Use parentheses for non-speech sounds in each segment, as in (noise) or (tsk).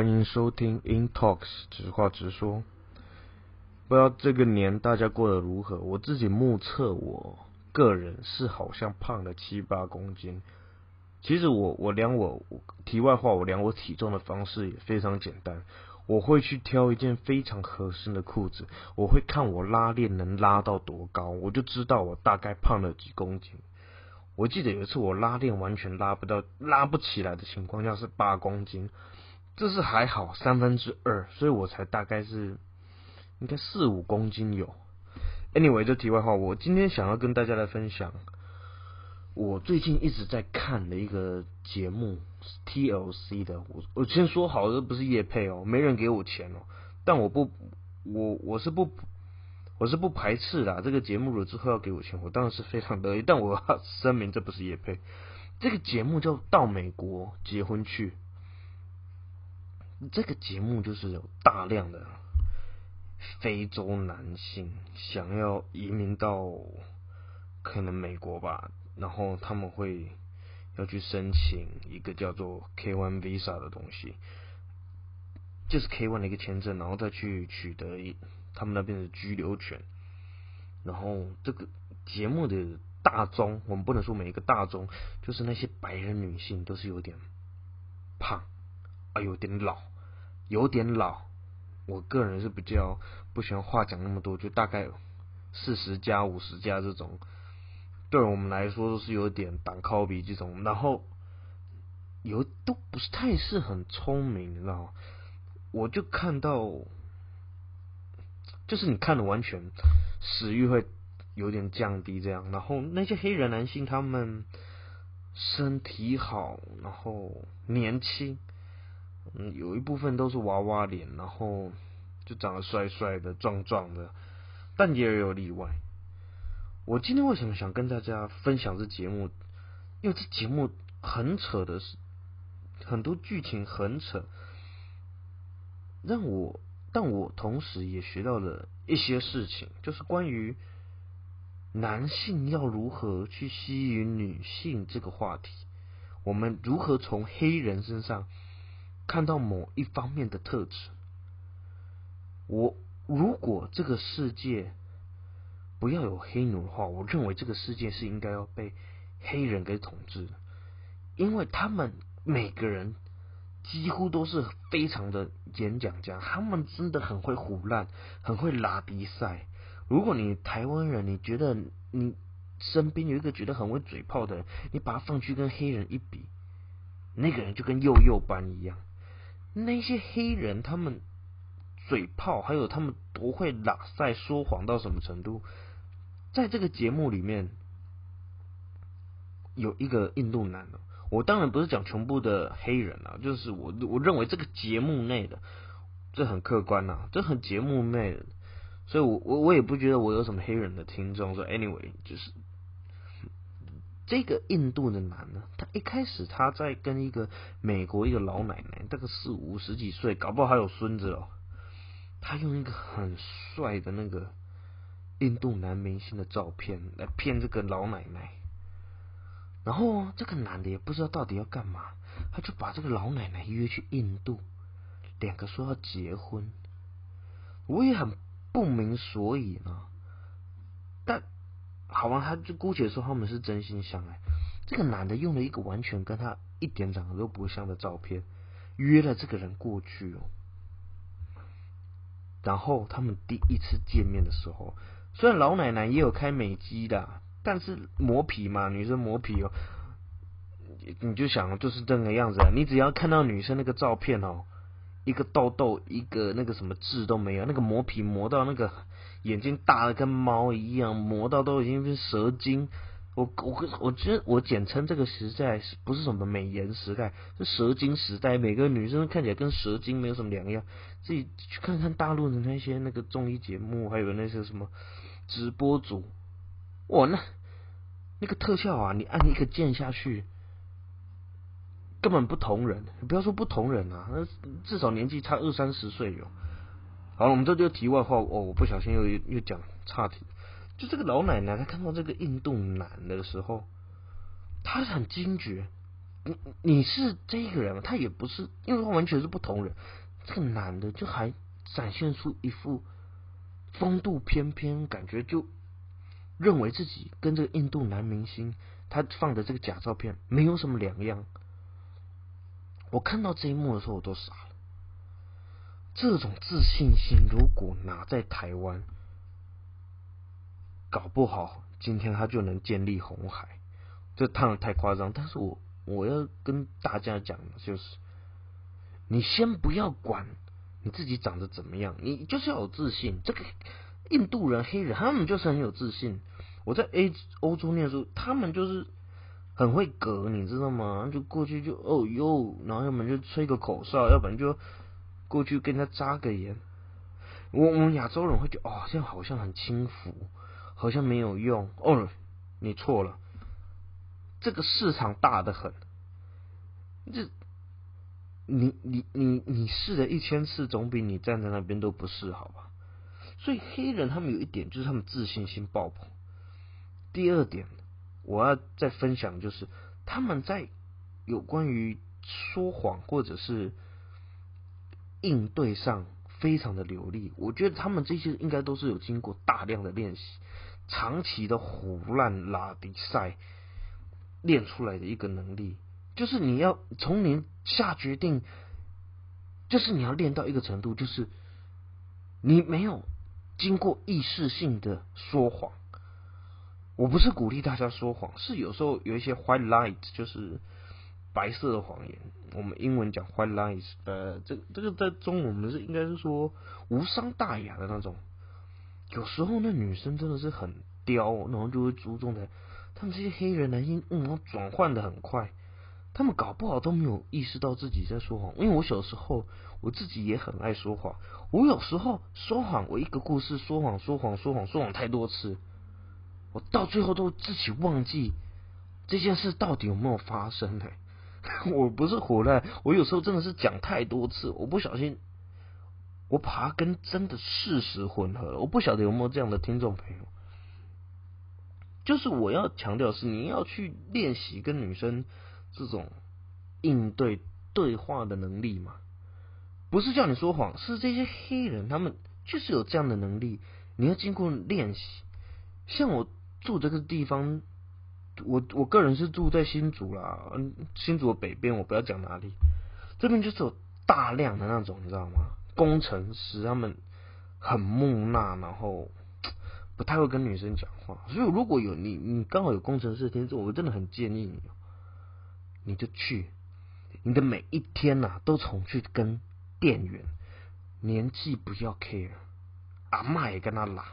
欢迎收听 In Talks，直话直说。不知道这个年大家过得如何？我自己目测，我个人是好像胖了七八公斤。其实我我量我题外话，我量我体重的方式也非常简单。我会去挑一件非常合身的裤子，我会看我拉链能拉到多高，我就知道我大概胖了几公斤。我记得有一次我拉链完全拉不到、拉不起来的情况下是八公斤，这是还好三分之二，所以我才大概是应该四五公斤有。Anyway，这题外话，我今天想要跟大家来分享，我最近一直在看的一个节目，TLC 的。我我先说好，这不是叶配哦，没人给我钱哦，但我不，我我是不。我是不排斥的，这个节目了之后要给我钱，我当然是非常乐意。但我要声明，这不是叶配。这个节目叫《到美国结婚去》，这个节目就是有大量的非洲男性想要移民到可能美国吧，然后他们会要去申请一个叫做 K1 Visa 的东西，就是 K1 的一个签证，然后再去取得一。他们那边的居留权，然后这个节目的大宗，我们不能说每一个大宗，就是那些白人女性都是有点胖啊，有点老，有点老。我个人是比较不喜欢话讲那么多，就大概四十加五十加这种，对我们来说都是有点挡靠比这种，然后有都不是太是很聪明，你知道吗？我就看到。就是你看的完全食欲会有点降低这样，然后那些黑人男性他们身体好，然后年轻，嗯，有一部分都是娃娃脸，然后就长得帅帅的、壮壮的，但也有例外。我今天为什么想跟大家分享这节目？因为这节目很扯的是，很多剧情很扯，让我。但我同时也学到了一些事情，就是关于男性要如何去吸引女性这个话题。我们如何从黑人身上看到某一方面的特质？我如果这个世界不要有黑奴的话，我认为这个世界是应该要被黑人给统治的，因为他们每个人。几乎都是非常的演讲家，他们真的很会胡烂，很会拉比赛。如果你台湾人，你觉得你身边有一个觉得很会嘴炮的人，你把他放去跟黑人一比，那个人就跟幼幼班一样。那些黑人他们嘴炮，还有他们不会拉赛说谎到什么程度？在这个节目里面，有一个印度男的。我当然不是讲全部的黑人啊，就是我我认为这个节目内的，这很客观呐，这很节目内的，所以我我我也不觉得我有什么黑人的听众。说 anyway，就是这个印度的男呢，他一开始他在跟一个美国一个老奶奶，大概四五十几岁，搞不好还有孙子哦，他用一个很帅的那个印度男明星的照片来骗这个老奶奶。然后这个男的也不知道到底要干嘛，他就把这个老奶奶约去印度，两个说要结婚，我也很不明所以呢。但好吧，他就姑且说他们是真心相爱。这个男的用了一个完全跟他一点长得都不像的照片，约了这个人过去哦。然后他们第一次见面的时候，虽然老奶奶也有开美机的。但是磨皮嘛，女生磨皮哦，你就想就是这个样子。你只要看到女生那个照片哦，一个痘痘，一个那个什么痣都没有，那个磨皮磨到那个眼睛大的跟猫一样，磨到都已经是蛇精。我我我觉得我简称这个时代是不是什么美颜时代，是蛇精时代。每个女生看起来跟蛇精没有什么两样。自己去看看大陆的那些那个综艺节目，还有那些什么直播主。我那那个特效啊，你按一个键下去，根本不同人。你不要说不同人啊，那至少年纪差二三十岁有。好了，我们这就题外话哦，我不小心又又讲岔题。就这个老奶奶，她看到这个印度男的时候，她很惊觉，你你是这个人，他也不是，因为他完全是不同人。这个男的就还展现出一副风度翩翩，感觉就认为自己跟这个印度男明星他放的这个假照片没有什么两样。我看到这一幕的时候，我都傻了。这种自信心，如果拿在台湾，搞不好今天他就能建立红海。这当然太夸张，但是我我要跟大家讲的就是，你先不要管你自己长得怎么样，你就是要有自信。这个印度人、黑人，他们就是很有自信。我在 A 欧洲念书，他们就是。很会隔，你知道吗？就过去就哦哟，然后要么就吹个口哨，要不然就过去跟他扎个眼。我我们亚洲人会觉得哦，这样好像很轻浮，好像没有用。哦，你错了，这个市场大的很。这你你你你试了一千次，总比你站在那边都不试好吧？所以黑人他们有一点就是他们自信心爆棚。第二点。我要再分享，就是他们在有关于说谎或者是应对上非常的流利。我觉得他们这些应该都是有经过大量的练习、长期的胡乱拉比赛练出来的一个能力。就是你要从你下决定，就是你要练到一个程度，就是你没有经过意识性的说谎。我不是鼓励大家说谎，是有时候有一些 white lies，就是白色的谎言。我们英文讲 white lies，呃，这这个在中文我们是应该是说无伤大雅的那种。有时候那女生真的是很刁，然后就会注重的。他们这些黑人男性，嗯，转换的很快，他们搞不好都没有意识到自己在说谎。因为我小时候我自己也很爱说谎，我有时候说谎，我一个故事说谎说谎说谎说谎太多次。我到最后都自己忘记这件事到底有没有发生呢？(laughs) 我不是胡乱，我有时候真的是讲太多次，我不小心，我把它跟真的事实混合了。我不晓得有没有这样的听众朋友，就是我要强调是你要去练习跟女生这种应对对话的能力嘛，不是叫你说谎，是这些黑人他们就是有这样的能力，你要经过练习，像我。住这个地方，我我个人是住在新竹啦，嗯，新竹的北边，我不要讲哪里，这边就是有大量的那种，你知道吗？工程师他们很木讷，然后 (tsk) 不太会跟女生讲话，所以如果有你，你刚好有工程师的天赋，我真的很建议你，你就去，你的每一天呐，都从去跟店员，年纪不要 care，阿妈也跟他拉，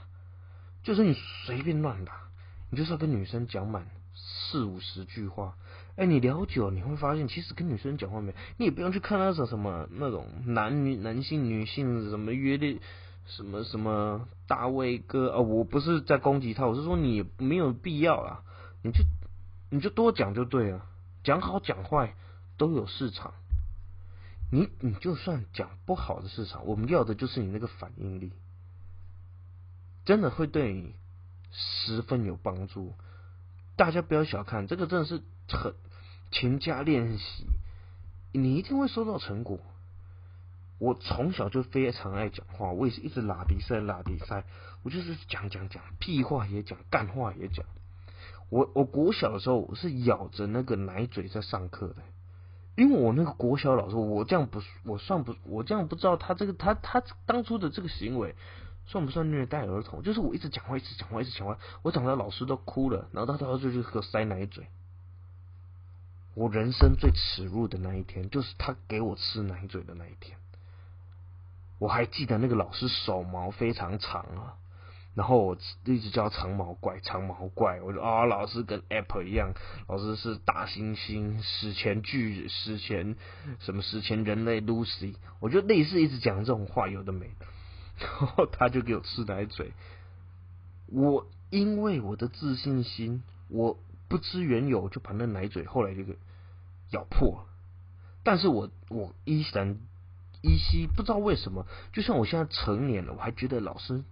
就是你随便乱拉。你就是要跟女生讲满四五十句话，哎，你聊久，你会发现其实跟女生讲话没，你也不用去看那种什么那种男女男性女性什么约的，什么什么大卫哥啊，我不是在攻击他，我是说你没有必要啊，你就你就多讲就对了，讲好讲坏都有市场，你你就算讲不好的市场，我们要的就是你那个反应力，真的会对你。十分有帮助，大家不要小看这个，真的是很勤加练习，你一定会收到成果。我从小就非常爱讲话，我也是一直拉比赛拉比赛，我就是讲讲讲，屁话也讲，干话也讲。我我国小的时候，我是咬着那个奶嘴在上课的，因为我那个国小老师，我这样不，我算不，我这样不知道他这个他他当初的这个行为。算不算虐待儿童？就是我一直讲话，一直讲话，一直讲话，我讲到老师都哭了，然后到最后就给我塞奶嘴。我人生最耻辱的那一天，就是他给我吃奶嘴的那一天。我还记得那个老师手毛非常长啊，然后我一直叫长毛怪，长毛怪。我说啊，老师跟 Apple 一样，老师是大猩猩，史前巨，史前什么史前人类 Lucy，我就类似一直讲这种话，有的没的。然后他就给我吃奶嘴，我因为我的自信心，我不知缘由就把那奶嘴后来就给咬破了。但是我我依然依稀不知道为什么，就像我现在成年了，我还觉得老师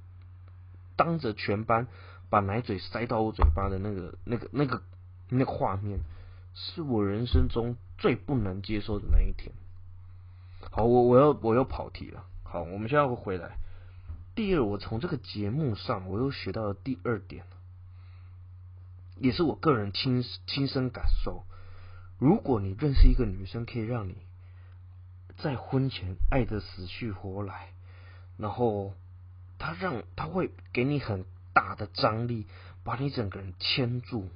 当着全班把奶嘴塞到我嘴巴的那个那个那个那个画面，是我人生中最不能接受的那一天。好，我我要我又跑题了。好，我们现在会回来。第二，我从这个节目上，我又学到了第二点，也是我个人亲亲身感受。如果你认识一个女生，可以让你在婚前爱得死去活来，然后她让她会给你很大的张力，把你整个人牵住。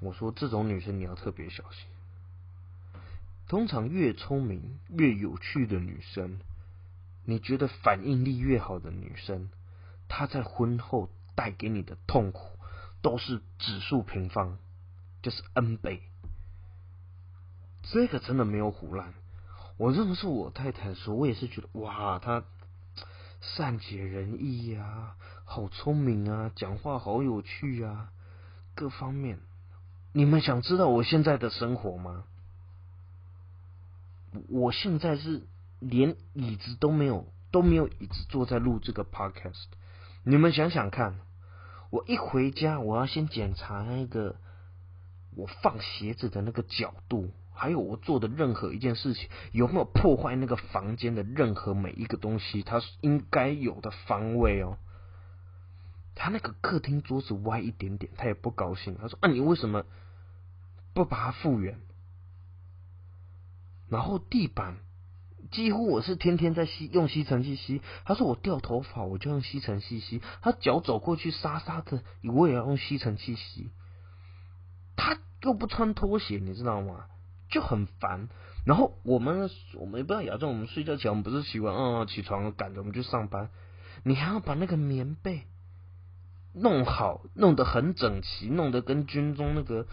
我说这种女生你要特别小心。通常越聪明、越有趣的女生。你觉得反应力越好的女生，她在婚后带给你的痛苦都是指数平方，就是 n 倍。这个真的没有胡乱。我认为是我太太的时，我也是觉得哇，她善解人意呀，好聪明啊，讲话好有趣啊，各方面。你们想知道我现在的生活吗？我现在是。连椅子都没有，都没有椅子坐在录这个 podcast。你们想想看，我一回家，我要先检查那个我放鞋子的那个角度，还有我做的任何一件事情有没有破坏那个房间的任何每一个东西，它应该有的方位哦。他那个客厅桌子歪一点点，他也不高兴。他说：“啊，你为什么不把它复原？”然后地板。几乎我是天天在吸用吸尘器吸。他说我掉头发，我就用吸尘器吸。他脚走过去沙沙的，我也要用吸尘器吸。他又不穿拖鞋，你知道吗？就很烦。然后我们我们也不知道亚洲，我们睡觉前我们不是习惯嗯起床赶着我们去上班，你还要把那个棉被弄好，弄得很整齐，弄得跟军中那个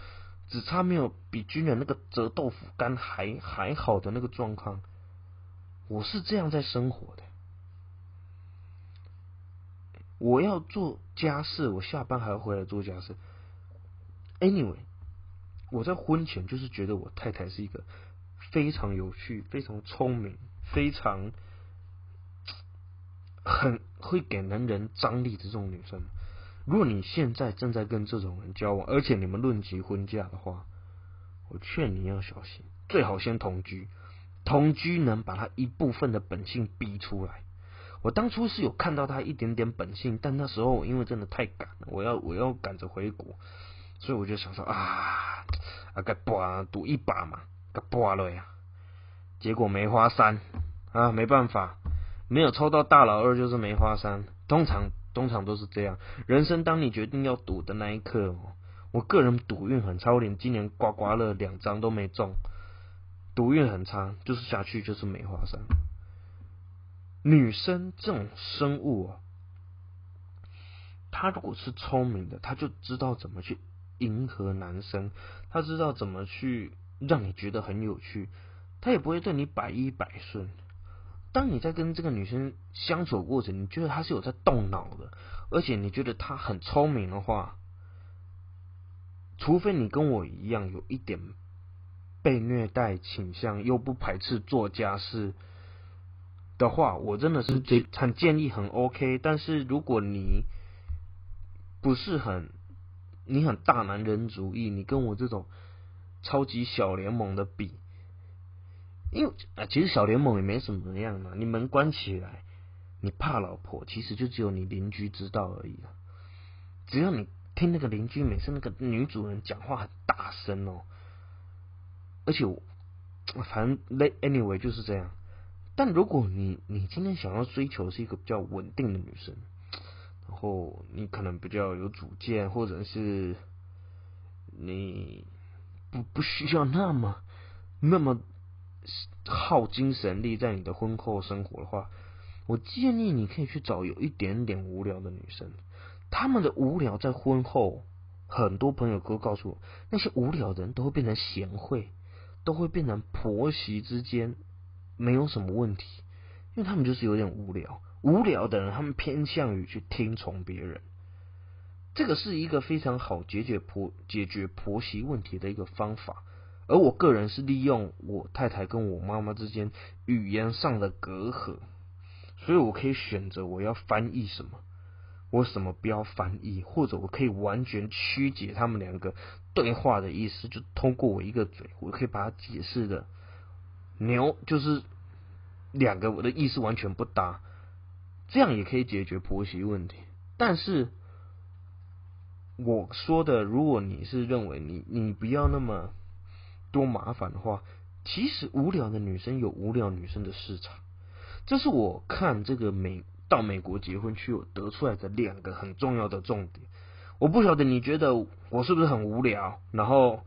只差没有比军人那个折豆腐干还还好的那个状况。我是这样在生活的。我要做家事，我下班还要回来做家事。Anyway，我在婚前就是觉得我太太是一个非常有趣、非常聪明、非常很会给男人张力的这种女生。如果你现在正在跟这种人交往，而且你们论及婚嫁的话，我劝你要小心，最好先同居。同居能把他一部分的本性逼出来。我当初是有看到他一点点本性，但那时候因为真的太赶了，我要我要赶着回国，所以我就想说啊，啊该搏赌一把嘛，该搏了呀。结果梅花三啊，没办法，没有抽到大老二就是梅花三。通常通常都是这样，人生当你决定要赌的那一刻，我个人赌运很差，我连今年刮刮乐两张都没中。赌运很差，就是下去就是梅花山。女生这种生物啊，她如果是聪明的，她就知道怎么去迎合男生，她知道怎么去让你觉得很有趣，她也不会对你百依百顺。当你在跟这个女生相处过程，你觉得她是有在动脑的，而且你觉得她很聪明的话，除非你跟我一样有一点。被虐待倾向又不排斥做家事的话，我真的是很建议很 OK。但是如果你不是很你很大男人主义，你跟我这种超级小联盟的比，因为啊，其实小联盟也没什么样嘛。你门关起来，你怕老婆，其实就只有你邻居知道而已啊。只要你听那个邻居每次那个女主人讲话很大声哦。而且我，反正 anyway 就是这样。但如果你你今天想要追求是一个比较稳定的女生，然后你可能比较有主见，或者是你不不需要那么那么耗精神力在你的婚后生活的话，我建议你可以去找有一点点无聊的女生。他们的无聊在婚后，很多朋友都告诉我，那些无聊的人都会变成贤惠。都会变成婆媳之间没有什么问题，因为他们就是有点无聊。无聊的人，他们偏向于去听从别人。这个是一个非常好解决婆解决婆媳问题的一个方法。而我个人是利用我太太跟我妈妈之间语言上的隔阂，所以我可以选择我要翻译什么。我什么不要翻译，或者我可以完全曲解他们两个对话的意思，就通过我一个嘴，我可以把它解释的牛就是两个我的意思完全不搭，这样也可以解决婆媳问题。但是我说的，如果你是认为你你不要那么多麻烦的话，其实无聊的女生有无聊女生的市场，这是我看这个美到美国结婚去我得出来的两个很重要的重点。我不晓得你觉得我是不是很无聊，然后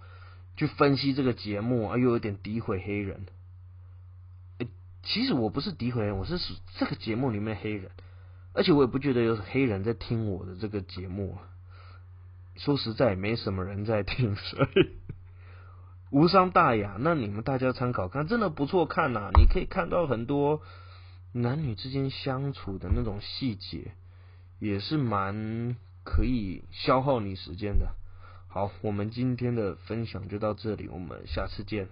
去分析这个节目，啊又有点诋毁黑人。其实我不是诋毁人，我是这个节目里面的黑人，而且我也不觉得有黑人在听我的这个节目。说实在，没什么人在听，(laughs) 所以无伤大雅。那你们大家参考看，真的不错看呐！你可以看到很多男女之间相处的那种细节，也是蛮可以消耗你时间的。好，我们今天的分享就到这里，我们下次见。